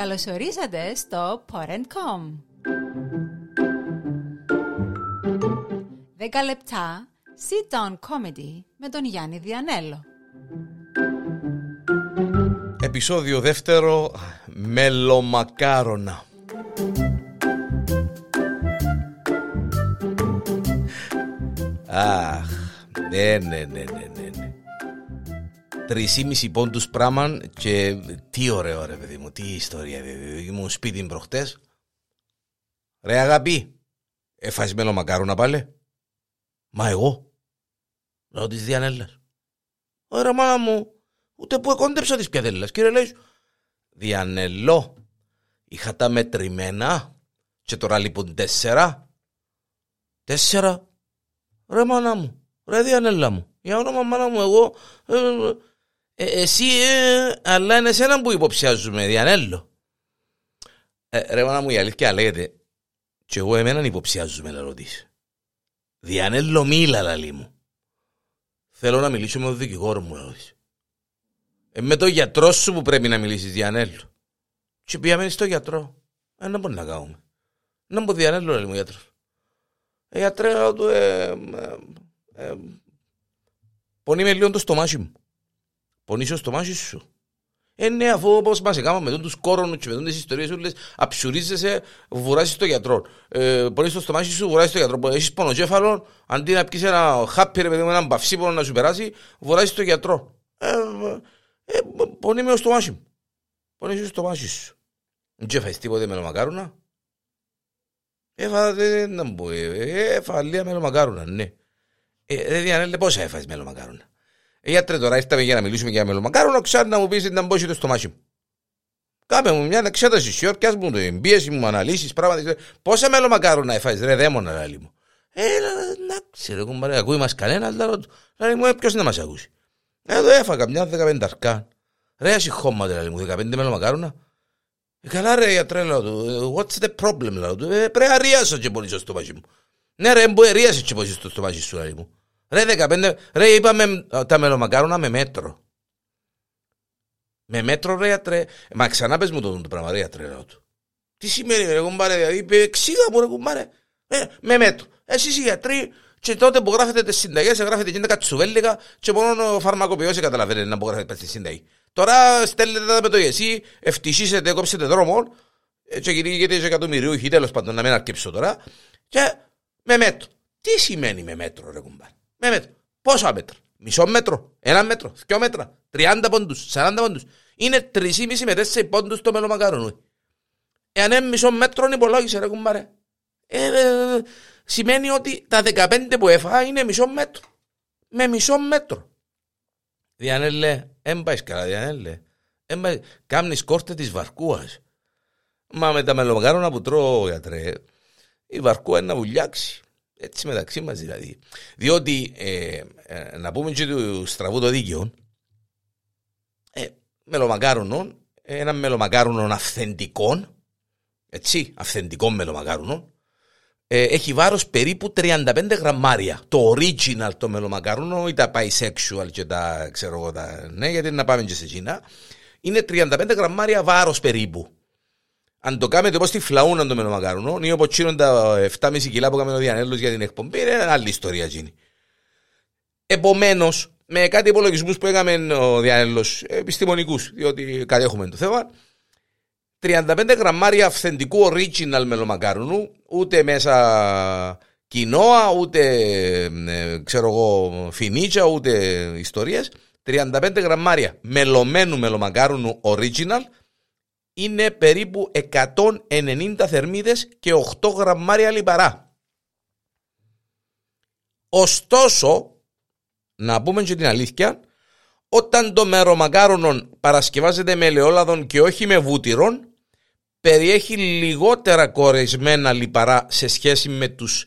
Καλωσορίσατε στο Porn.com 10 λεπτά Sit Down Comedy με τον Γιάννη Διανέλο. Επισόδιο δεύτερο Μελομακάρονα. Αχ, ναι, ναι, ναι, ναι, ναι. ναι. Τρισήμιση πόντους πράγμα και τι ωραίο ρε παιδί μου, τι ιστορία. δηλαδή. Ήμουν σπίτι προχτές. Ρε αγάπη, έφαγες μελομακάρονα πάλι. Μα εγώ. Λέω της Διανέλλας. Ωραία μάνα μου, ούτε που εκόντεψα της πιαδέλας. Κύριε λέει, Διανελό, είχα τα μετρημένα και τώρα λείπουν τέσσερα. Τέσσερα. Ρε μάνα μου, ρε Διανέλα μου, για όνομα μάνα μου εγώ, ε, ε, εσύ, ε, αλλά είναι εσένα που υποψιάζουμε, Διανέλο. Ε, ρε μάνα μου, η αλήθεια λέγεται, και εγώ εμέναν υποψιάζουμε, να ρωτήσει. Διανέλο μίλα, λαλή μου. Θέλω να μιλήσω με τον δικηγόρο μου, ρωτήσει. Ε, με τον γιατρό σου που πρέπει να μιλήσεις, Διανέλο. Και πήγαμε στο γιατρό. Ε, να μπορεί να κάνουμε. Να πω Διανέλο, λέει μου γιατρός. Ε, γιατρέ, του, ε, ε, ε, πονεί με λίγο το στομάχι μου. Πονείς το στομάχι σου. Ε, ναι, αφού όπως μας έκαμε με τους κόρονους και με τις ιστορίες όλες, αψουρίζεσαι, βουράσεις το γιατρό. Ε, πονείς το στομάχι σου, βουράσεις το γιατρό. Έχεις πονοκέφαλο, αντί να πεις ένα χάπι, ρε παιδί μου, έναν παυσίπονο να σου περάσει, βουράσεις το γιατρό. Ε, ε, πονεί με το στομάχι μου. Πονείς το στομάχι σου. Δεν φάεις τίποτε με το μακάρουνα. Έφα, δεν να μπω, έφα λίγα μελομακάρουνα, ναι. Ε, ρε Διανέλε, πόσα έφαγες μελομακάρουνα. Ε, γιατρέ, τώρα ήρθαμε για να μιλήσουμε για μελομακάρουνα, ξέρω να μου πεις να μπώσει το στομάχι μου. Κάμε μου μια εξέταση σιόρ, πιάς μου την πίεση μου, αναλύσεις, πράγματα. Πόσα μελομακάρουνα έφαγες, ρε δαίμονα, λάλη μου. Ε, να ξέρω, κουμπάρε, ακούει μας κανένας, λάλη μου, ε, ποιος να μας ακούσει. Εδώ έφαγα μια δεκαπενταρκά. Ρε, εσύ χώματα, λάλη μου, δεκαπέντε μελομακάρουνα. Ε, καλά ρε γιατρέ λέω του, what's the problem λέω του, ε, πρέπει να ρίασω και πολύ στο στομάχι μου. Ναι ρε, μπορεί ρίασαι και πολύ στο στομάχι σου λέει μου. Ρε δεκαπέντε, ρε είπαμε τα μελομακάρονα με μέτρο. Με μέτρο ρε γιατρέ, μα ξανά πες μου το, το πράγμα ρε γιατρέ λέω του. Τι σημαίνει ρε κουμπάρε, δηλαδή εξήγα μου ρε κουμπάρε. Ε, με μέτρο. Εσείς οι γιατροί και τότε που γράφετε τις συνταγές, γράφετε και κατσουβέλικα και μόνο ο φαρμακοποιός καταλαβαίνετε να που γράφετε τη συνταγή. Τώρα στέλνετε τα με το εσύ, ευτυχίσετε, κόψετε δρόμο ε, και κυνηγείτε και εκατομμυριούχοι, τέλος πάντων να μην αρκεψω τώρα και με μέτρο. Τι σημαίνει με μέτρο ρε κουμπάρ. Με μέτρο. Πόσα μέτρα. Μισό μέτρο, ένα μέτρο, δυο μέτρα, 30 πόντους, 40 πόντους. Είναι 3,5 με 4 πόντους το μελομακάρονο. Εάν είναι μισό μέτρο υπολόγισε ρε κουμπάρε. Ε, ε, σημαίνει ότι τα 15 που έφαγα είναι μισό μέτρο. Με μισό μέτρο. Διανέλε, δεν πάεις καλά, Διανέλε. Κάμνεις κόρτε της βαρκούας. Μα με τα μελομακάρονα που τρώω, γιατρέ, η βαρκούα είναι να βουλιάξει. Έτσι μεταξύ μας δηλαδή. Διότι, ε, ε, να πούμε και του στραβού το δίκαιο, ε, μελομακάρονο, ένα μελομακάρονο αυθεντικό, έτσι, αυθεντικό μελομακάρονο, ε, έχει βάρος περίπου 35 γραμμάρια. Το original το μελομακαρούνο ή τα bisexual και τα ξέρω εγώ τα, ναι, γιατί να πάμε και σε Κίνα, είναι 35 γραμμάρια βάρος περίπου. Αν το κάνετε όπως τη φλαούνα το μελομακαρούνο ή όπως τσίνουν τα 7,5 κιλά που κάνουμε ο Διανέλος για την εκπομπή, είναι άλλη ιστορία εκείνη. Επομένως, με κάτι υπολογισμούς που έκαμε ο Διανέλος, επιστημονικούς, διότι κατέχουμε το θέμα, 35 γραμμάρια αυθεντικού original μελομακάρουνου, ούτε μέσα κοινόα, ούτε ε, ξέρω εγώ φινίτσα, ούτε ιστορίες. 35 γραμμάρια μελωμένου μελομακάρουνου original είναι περίπου 190 θερμίδες και 8 γραμμάρια λιπαρά. Ωστόσο, να πούμε και την αλήθεια, όταν το μερομακάρονο παρασκευάζεται με ελαιόλαδον και όχι με βούτυρον, περιέχει λιγότερα κορεσμένα λιπαρά σε σχέση με τους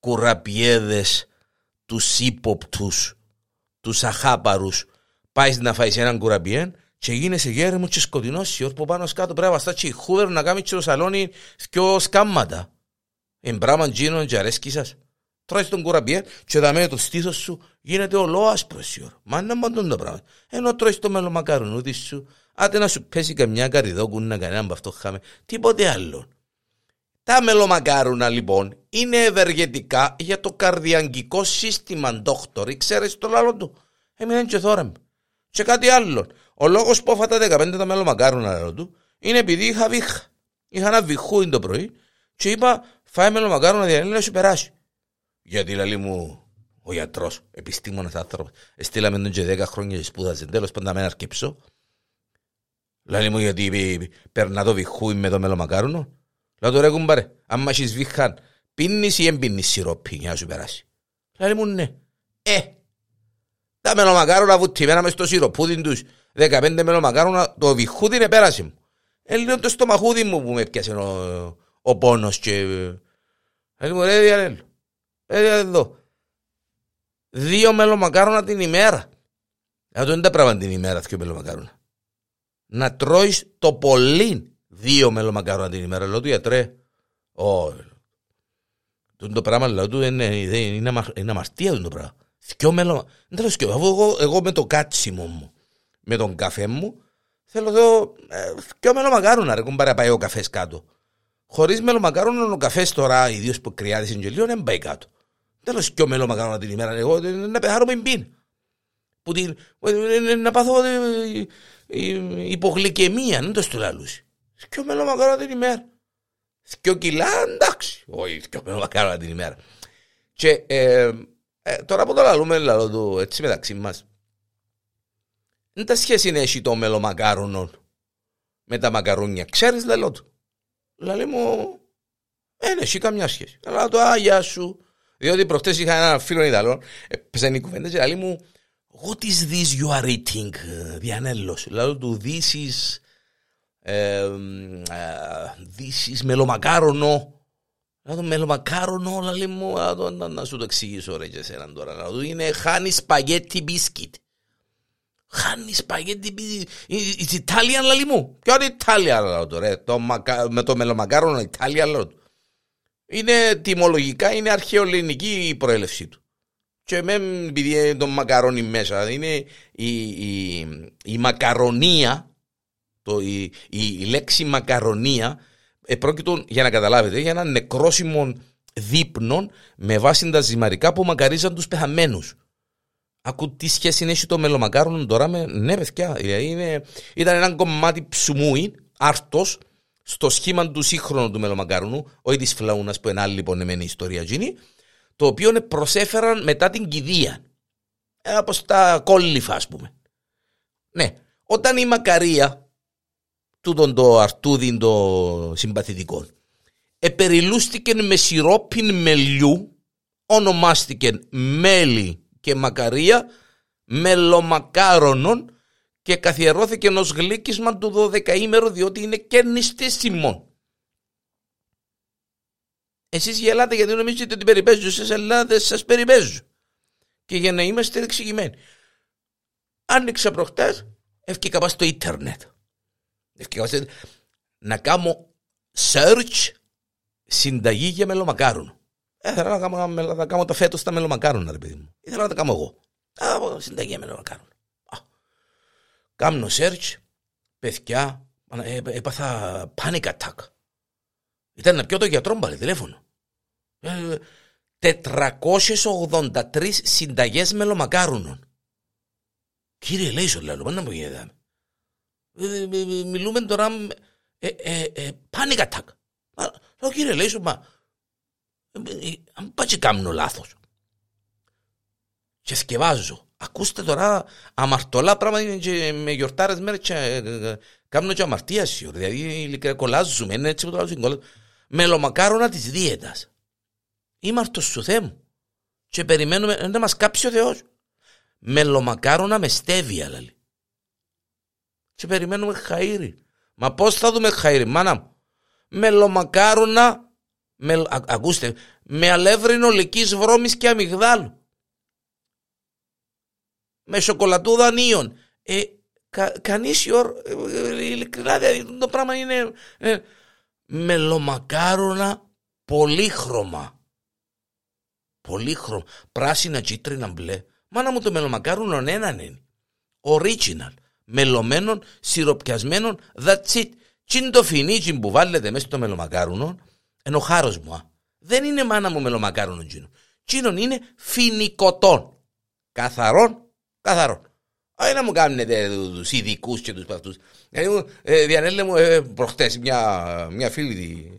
κουραπιέδες, τους ύποπτους, τους αχάπαρους. Πάει να φάει έναν κουραπιέν και γίνεσαι γέρεμο και σκοτεινός η που πάνω κάτω πρέπει να βαστά η χούδερ να κάνει και το σαλόνι δυο σκάμματα. Εν πράγμα γίνον και αρέσκει σας. Τρώεις τον κουραπιέν και δαμέ το στήθος σου γίνεται ολό άσπρος η ώρα. Μα είναι μόνο το πράγμα. Ενώ τρώεις το μελομακάρουνούδι σου, Άτε να σου πέσει καμιά καριδόκουνα κανένα από αυτό χάμε. Τίποτε άλλο. Τα μελομακάρουνα λοιπόν είναι ευεργετικά για το καρδιαγγικό σύστημα, ντόκτορ. Ξέρεις το λάλο του. Έμειναν και θόρεμ. Και κάτι άλλο. Ο λόγος που έφατα 15 τα μελομακάρουνα λάλο του είναι επειδή είχα βήχα. Είχα ένα βηχούιν το πρωί και είπα φάει μελομακάρονα διαλύει να σου περάσει. Γιατί λέει μου ο γιατρός, επιστήμονας άνθρωπος, στείλαμε τον και 10 χρόνια και σπούδασε. Τέλος πάντων, να αρκεψω. Λέει μου γιατί περνά το βηχούιν με το μελομακάρουνο. Λέω το ρε κουμπάρε, άμα έχεις βήχαν, πίνεις ή εμπίνεις σιρόπι για να σου περάσει. Λέει μου ναι. Ε, τα μελομακάρονα βουτυμένα μες στο σιροπούδι τους, 15 μελομακάρονα, το βηχούδι είναι πέραση μου. Ε, λέω το στομαχούδι μου που με πιάσε ο, ο πόνος και... Λέει μου ρε διαλέλο, ρε εδώ. Δύο μελομακάρονα την ημέρα. Αυτό είναι τα πράγματα την ημέρα, δύο μελομακάρονα. Να τρώεις το πολύ Δύο μελομακάρονα την ημέρα. Λέω του γιατρέ. Όχι. Το πράγμα λέω του είναι, είναι, είναι αμαρτία το πράγμα. Δυο μελομα... Δεν θέλω εγώ, εγώ με το κάτσιμο μου, με τον καφέ μου, θέλω εδώ ε, δυο μελομακάρονα ρε κουμπάρε πάει ο καφές κάτω. Χωρίς μελομακάρονα ο καφές τώρα, ιδίως που κρυάδει συγγελίων, δεν πάει κάτω. Δεν θέλω δυο μελομακάρονας την ημέρα, εγώ να πεθάρω με μπίν. Που την, να πάθω υπογλυκαιμία, δεν το στουλάλουσει. Δυο μελομακάρονας την ημέρα. Δυο κιλά, εντάξει. Όχι, δυο μελομακάρονας την ημέρα. Και ε, ε, τώρα που το λαλούμε, λαλό του έτσι μεταξύ μας, δεν τα σχέση είναι έχει το μελομακάρονο με τα μακαρούνια. Ξέρεις λαλό του. Λαλή μου, δεν έχει καμιά σχέση. Αλλά το άγια σου. Διότι προχτές είχα ένα φίλο Ιταλό, έπαιζαν οι κουβέντες και λαλή μου, What is this you are eating, Διανέλος; Λαλό του, this is δύσεις μελομακάρονο. Να το μελομακάρονο, όλα λέει μου, να σου το εξηγήσω ρε και εσένα τώρα. Να το είναι χάνι σπαγέτι μπίσκιτ. Χάνι σπαγέτι μπίσκιτ. It's Italian λέει μου. Ποιο είναι Italian λέω το ρε. Με το μελομακάρονο Italian λέω του. Είναι τιμολογικά, είναι αρχαιοελληνική η προέλευσή του. Και με επειδή το μακαρόνι μέσα, είναι η, η, η μακαρονία το, η, η, λέξη μακαρονία επρόκειτο για να καταλάβετε για ένα νεκρόσιμο δείπνο με βάση τα ζυμαρικά που μακαρίζαν τους πεθαμένους. Ακού τι σχέση έχει το μελομακάρονο τώρα με. Ναι, παιδιά. Δηλαδή είναι, ήταν ένα κομμάτι ψουμούι, άρτος, στο σχήμα του σύγχρονου του μελομακάρονου, όχι τη φλαούνας που είναι άλλη λοιπόν η ιστορία γίνει, το οποίο προσέφεραν μετά την κηδεία. Από ε, τα κόλληφα, ας πούμε. Ναι, όταν η μακαρία τούτον το αρτούδιν το συμπαθητικό. Επεριλούστηκε με σιρόπιν μελιού, ονομάστηκε μέλι και μακαρία, μελομακάρονον και καθιερώθηκε ενό γλύκισμα του 12 ημέρο διότι είναι κερνιστήσιμο. Εσείς γελάτε γιατί νομίζετε ότι περιπέζουν στις Ελλάδες σας περιπέζουν. Και για να είμαστε εξηγημένοι. Άνοιξα προχτές, ευκήκα πάνω στο ίντερνετ να κάνω search συνταγή για μελομακάρον. Ήθελα να κάνω, να κάνω το φέτος στα μελομακάρον, ρε παιδί μου. Ήθελα να τα κάνω εγώ. Α, συνταγή για μελομακάρον. Κάνω search, παιδιά, ε, έπαθα panic attack. Ήταν να πιω το γιατρό μπαλε τηλέφωνο. 483 ε, συνταγές μελομακάρουνων. Κύριε Λέισο, λέω, να μου γίνεται. Ε, ε, ε, μιλούμε τώρα panic attack. Λέω κύριε λέει σου, μα αν πάει και κάνω λάθος. Και σκευάζω. Ακούστε τώρα αμαρτωλά πράγματα και με γιορτάρες μέρες και κάνω και αμαρτίαση. Δηλαδή ειλικρινά κολλάζουμε, είναι έτσι που το λέω συγκόλα. Μελομακάρονα της δίαιτας.Ήμαρτος σου Θεέ μου. Και περιμένουμε να μας κάψει ο Θεός. Μελομακάρονα με στέβια, λέει και περιμένουμε χαΐρι. Μα πώς θα δούμε χαΐρι, μάνα μου; Μελομακάρονα, με, α, ακούστε, με αλεύρινο λυκής βρώμης και αμυγδάλου. Με σοκολατούδα νίων. Ε, κα, κανείς ιόρ, ε, ειλικρινά, δηλαδή, το πράγμα είναι ε, μελομακάρονα πολύχρωμα. Πολύχρωμα. Πράσινα, κίτρινα, μπλε. Μάνα μου το μελομακάρονο έναν είναι. Original μελωμένων, σιροπιασμένων, that's it. Τι είναι το φινίτσι που βάλετε μέσα στο μελομακάρουνο, ενώ χάρος μου. Α. Δεν είναι μάνα μου μελομακάρουνο τζίνο. Τζίνο είναι φινικοτών. Καθαρών, καθαρών. Όχι να μου κάνετε τους ειδικούς και τους παυτούς. Δηλαδή, ε, διανέλε μου ε, προχτές μια, μια φίλη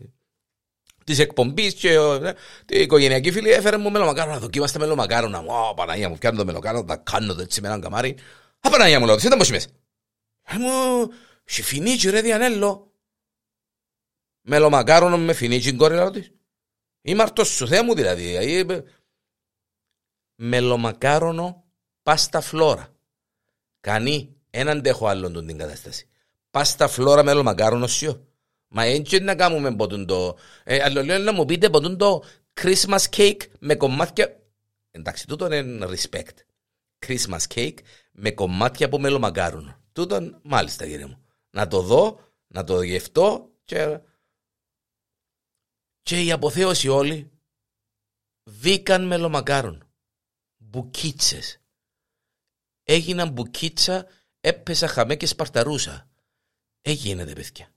τη εκπομπής και ε, η οικογενειακή φίλη έφερε μου μελομακάρονα. Δοκίμαστε μελομακάρονα. Ω, Παναγία μου, πιάνω το μελομακάρονα, τα κάνω έτσι με έναν καμάρι. Α, Παναγία μου, λέω, δεν τα μου μέσα. Ε, μου, σε φινίτσι ρε διανέλο. Μελομακάρονο με φινίτσι κόρη της. Είμαι αρτός σου, Θεέ μου δηλαδή. Ε, Μελομακάρονο πάστα φλόρα. Κανεί, έναν τέχω άλλον τον την κατάσταση. Πάστα φλόρα μελομακάρονο σιώ. Μα έτσι να κάνουμε ποτούν το... Ε, άλλο λέω να μου πείτε ποτούν το Christmas cake με κομμάτια... Εντάξει, τούτο είναι respect. Christmas cake με κομμάτια από μελομακάρονο. Τούτον, μάλιστα κύριε μου. Να το δω, να το γευτώ και... Και η αποθέωση όλοι βήκαν μελομακάρον. Μπουκίτσες. Έγιναν μπουκίτσα, έπεσα χαμέ και σπαρταρούσα. Έγινεται παιδιά.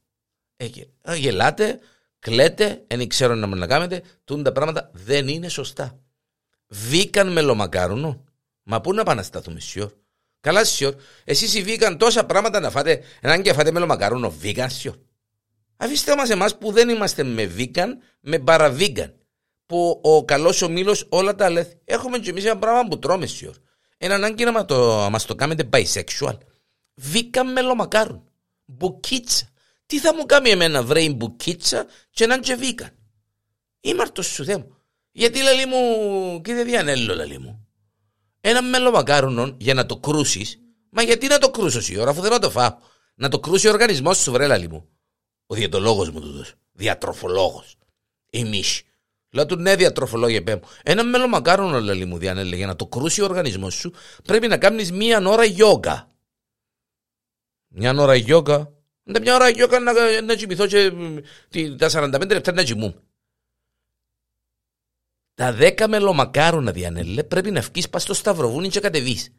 Έγινε. Γελάτε, κλαίτε, δεν ξέρω να να κάνετε, τούν τα πράγματα δεν είναι σωστά. Βήκαν μελομακάρουνο. Μα πού να πάνε να σταθούμε σιόρ; Καλά, σιόρ. Εσείς βγήκαν τόσα πράγματα να φάτε, έναν και φάτε μελομακάρονο, βίκαν, σιόρ. Αφήστε μα εμάς που δεν είμαστε με βίκαν, με παραβίκαν. Που ο καλός ο μήλος όλα τα λέει. Έχουμε και εμείς ένα πράγμα που τρώμε, σιόρ. Ένα ανάγκη να το, μας το κάνετε bisexual. Βίκαν μελομακάρον. Μπουκίτσα. Τι θα μου κάνει εμένα βρέιν μπουκίτσα και έναν και βίκαν. Είμαι αρτός σου Θεέ μου. Γιατί λέει μου, κύριε Διανέλο, λέει μου ένα μελομακάρουνο για να το κρούσεις. Μα γιατί να το κρούσω η ώρα, αφού δεν να το φάω. Να το κρούσει ο οργανισμός σου, βρέλα μου. Ο διαιτολόγος μου τούτο. Διατροφολόγος. Η μίση. Λέω του ναι, διατροφολόγε πέ μου. Ένα μελομακάρουνο, λέει μου, Διανέλε, για να το κρούσει ο οργανισμός σου, πρέπει να κάνεις μία ώρα γιόγκα. Μια ώρα γιόγκα. Μια ώρα γιόγκα να, να κοιμηθώ και τα 45 λεπτά να κοιμούμαι. Τα δέκα μελομακάρονα διανέλε πρέπει να βγεις πας στο Σταυροβούνι και κατεβείς.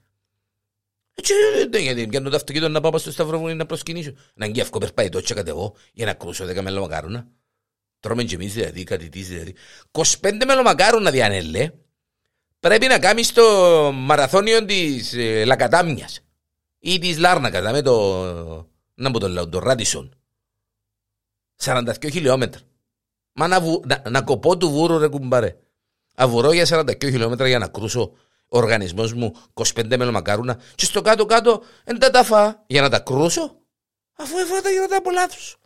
Έτσι, γιατί πιάνω το αυτοκίνητο να πάω στο Σταυροβούνι να προσκυνήσω. Να γκέφκω περπάει το κατεβώ για να κρούσω δέκα μελομακάρονα. Τρώμε και εμείς δηλαδή, κάτι της δηλαδή. 25 μελομακάρονα διανέλε πρέπει να κάνεις το μαραθώνιο της ε, Λακατάμιας ή της Λάρνακας, με το, να πω το λέω, το Ράντισον. 42 χιλιόμετρα. Μα να, βου, να, να κοπώ του βούρου ρε κουμπάρε. Αβουρώ για 42 χιλιόμετρα για να κρούσω ο οργανισμός μου 25 μελομακάρουνα και στο κάτω-κάτω δεν τα φά για να τα κρούσω, αφού έφαγα τα γυρατά από λάθο.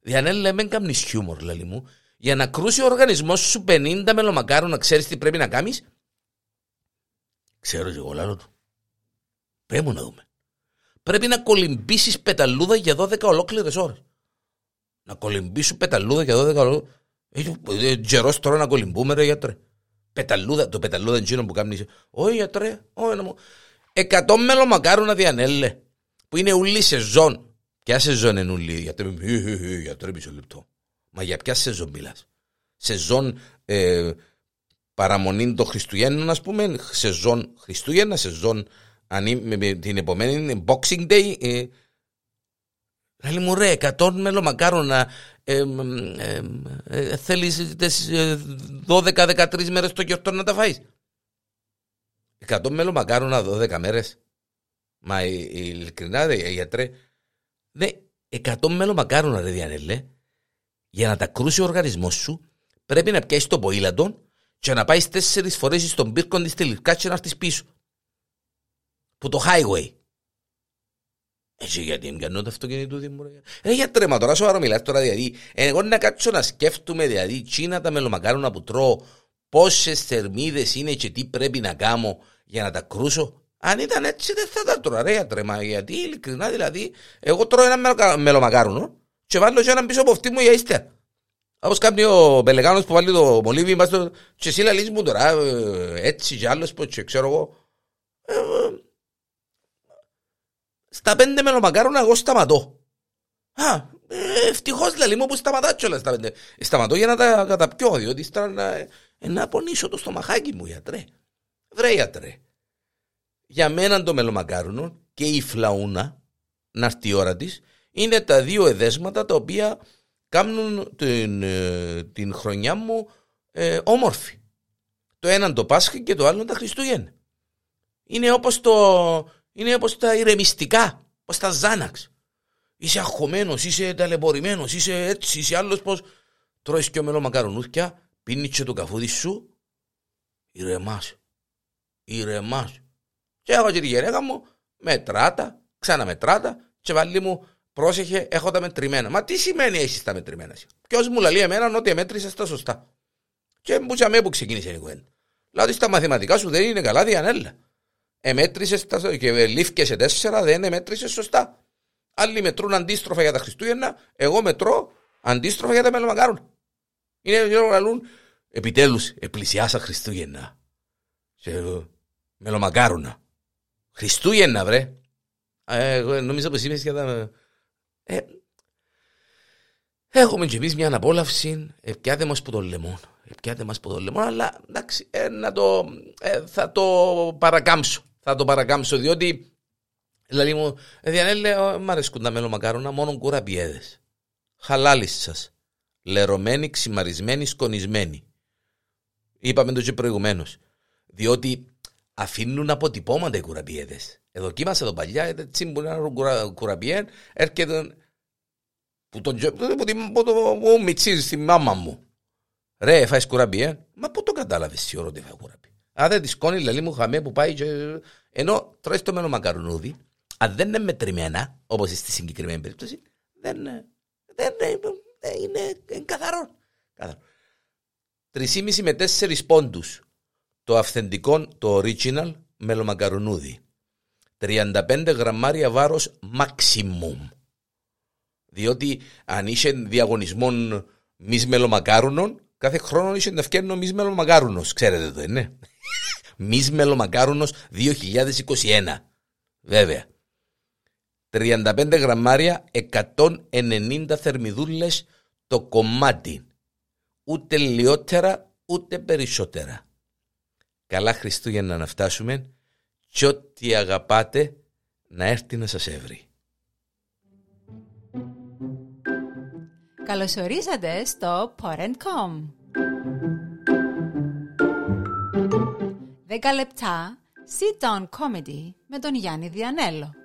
Διανέλ λέμε κάνει χιούμορ, λέει μου, για να κρούσει ο οργανισμός σου 50 μελομακάρουνα, ξέρεις τι πρέπει να κάνεις; Ξέρω εγώ, λάρω του. Πρέπει να δούμε. Πρέπει να κολυμπήσεις πεταλούδα για 12 ολόκληρες ώρες. Να κολυμπήσουν πεταλούδα για 12 ολόκληρε Τζερός τώρα να κολυμπούμε ρε γιατρέ. Πεταλούδα, το πεταλούδα εκείνο που κάνει. Όχι γιατρέ, όχι να μου. Εκατό μέλος μακάρου διανέλε. Που είναι ουλή σεζόν. Ποια σεζόν είναι ουλή, γιατρέ, γιατρέ μισό λεπτό. Μα για ποια σεζόν μιλάς; Σεζόν ε, παραμονή των Χριστουγέννων, ας πούμε, σεζόν Χριστούγεννα, σεζόν με την επομένη Boxing Day. Ε, Λέει μου ρε, 100 μελομακάρονα ε, ε, ε, θέλεις 12-13 μέρες το γιορτό να τα φάεις; 100 μελομακάρονα 12 μέρες. Μα ειλικρινά ρε γιατρέ. Ναι, 100 μελομακάρονα ρε διανέλε. Για να τα κρούσει ο οργανισμός σου πρέπει να πιάσεις το ποήλατον και να πάεις τέσσερις φορές στον πύρκο της τελικά και να έρθεις πίσω. Που το highway. Έτσι γιατί πιανώ το αυτοκίνητο μου. Ε, για τρέμα τώρα, σοβαρό μιλάς τώρα δηλαδή. Εγώ να κάτσω να σκέφτομαι δηλαδή, τσίνα τα μελομακάρονα που τρώω, πόσες θερμίδες είναι και τι πρέπει να κάνω για να τα κρούσω. Αν ήταν έτσι δεν θα τα τρώω ρε για τρέμα, γιατί ειλικρινά δηλαδή, εγώ τρώω ένα μελομακάρουνο και βάλω και έναν πίσω από αυτή μου για ύστερα. Όπως κάνει ο Πελεγάνος που βάλει το μολύβι μας το... και εσύ λαλείς μου τώρα ε, έτσι και άλλος που ξέρω εγώ. Ε, στα πέντε μελομακάρονα εγώ σταματώ. Α, ε, ευτυχώς δηλαδή μου που σταματά κιόλας στα πέντε. Σταματώ για να τα καταπιώ, διότι στα να, ε, να πονήσω το στομαχάκι μου, γιατρέ. Βρε, γιατρέ. Για μένα το μελομακάρουνο και η φλαούνα, να έρθει η ώρα της, είναι τα δύο εδέσματα τα οποία κάνουν την, ε, την χρονιά μου ε, όμορφη. Το ένα το Πάσχα και το άλλο τα Χριστούγεννα. Είναι όπως, το, είναι όπως τα ηρεμιστικά, όπως τα Ζάναξ. Είσαι αγχωμένος, είσαι ταλαιπωρημένος, είσαι έτσι, είσαι άλλος πως τρώεις και ο μελομακαρονούθια, πίνεις και το καφούδι σου, ηρεμάς, ηρεμάς. Και έχω και τη γυναίκα μου, μετράτα, ξαναμετράτα και βάλει μου πρόσεχε, έχω τα μετρημένα. Μα τι σημαίνει έχεις τα μετρημένα. Ποιος μου λέει εμένα ότι μέτρησε τα σωστά. Και μου που ξεκίνησε η κουβέντα. Δηλαδή στα μαθηματικά σου δεν είναι καλά διανέλα. Εμέτρησες και λήφκεσαι τέσσερα, δεν εμέτρησες σωστά. Άλλοι μετρούν αντίστροφα για τα Χριστούγεννα, εγώ μετρώ αντίστροφα για τα μελομακάρουν. Είναι λαλούν, επιτέλους, επλησιάσα Χριστούγεννα. Και μελομακάρουνα. Χριστούγεννα, βρε. Ε, εγώ νομίζω πως είμαι για τα. Ε, έχουμε και εμείς μια αναπόλαυση, επιάτε μας που το λεμόν. Επιάτε μας που το λεμόν, αλλά εντάξει, ε, να το, ε, θα το παρακάμψω. Θα το παρακάμψω, διότι Δηλαδή μου, Διανέλε, μ' αρέσκουν τα μελομακάρονα, μόνο κουραπιέδε. Χαλάλη σα. Λερωμένοι, ξημαρισμένοι, σκονισμένοι. Είπαμε το και προηγουμένω. Διότι αφήνουν αποτυπώματα οι κουραπιέδε. Εδώ κοίμασα εδώ παλιά, έτσι που είναι ένα κουραπιέ, έρχεται που τον που την που το μιτσίζει στη μάμα μου. Ρε, φάει κουραπιέ. Μα πού το κατάλαβε η ώρα ότι φάει κουραπιέ. Αν δεν της σκόνη, λέει μου χαμέ που πάει και... Ενώ τρώει το μένο μακαρονούδι, αν δεν είναι μετρημένα, όπως στη συγκεκριμένη περίπτωση, δεν, δεν, δεν είναι, είναι καθαρό. καθαρό. 3,5 με 4 πόντους το αυθεντικό, το original μελομακαρουνούδι. 35 γραμμάρια βάρος maximum. Διότι αν είσαι διαγωνισμό μης μελομακάρουνων, κάθε χρόνο είσαι να φτιάχνω μης μελομακάρουνος. Ξέρετε το, είναι. Μη μελομακάρουνο 2021. Βέβαια. 35 γραμμάρια, 190 θερμιδούλες το κομμάτι. Ούτε λιότερα, ούτε περισσότερα. Καλά Χριστούγεννα να φτάσουμε και ό,τι αγαπάτε να έρθει να σας έβρει. Καλωσορίσατε στο Porn.com 10 λεπτά Sit Down Comedy με τον Γιάννη Διανέλο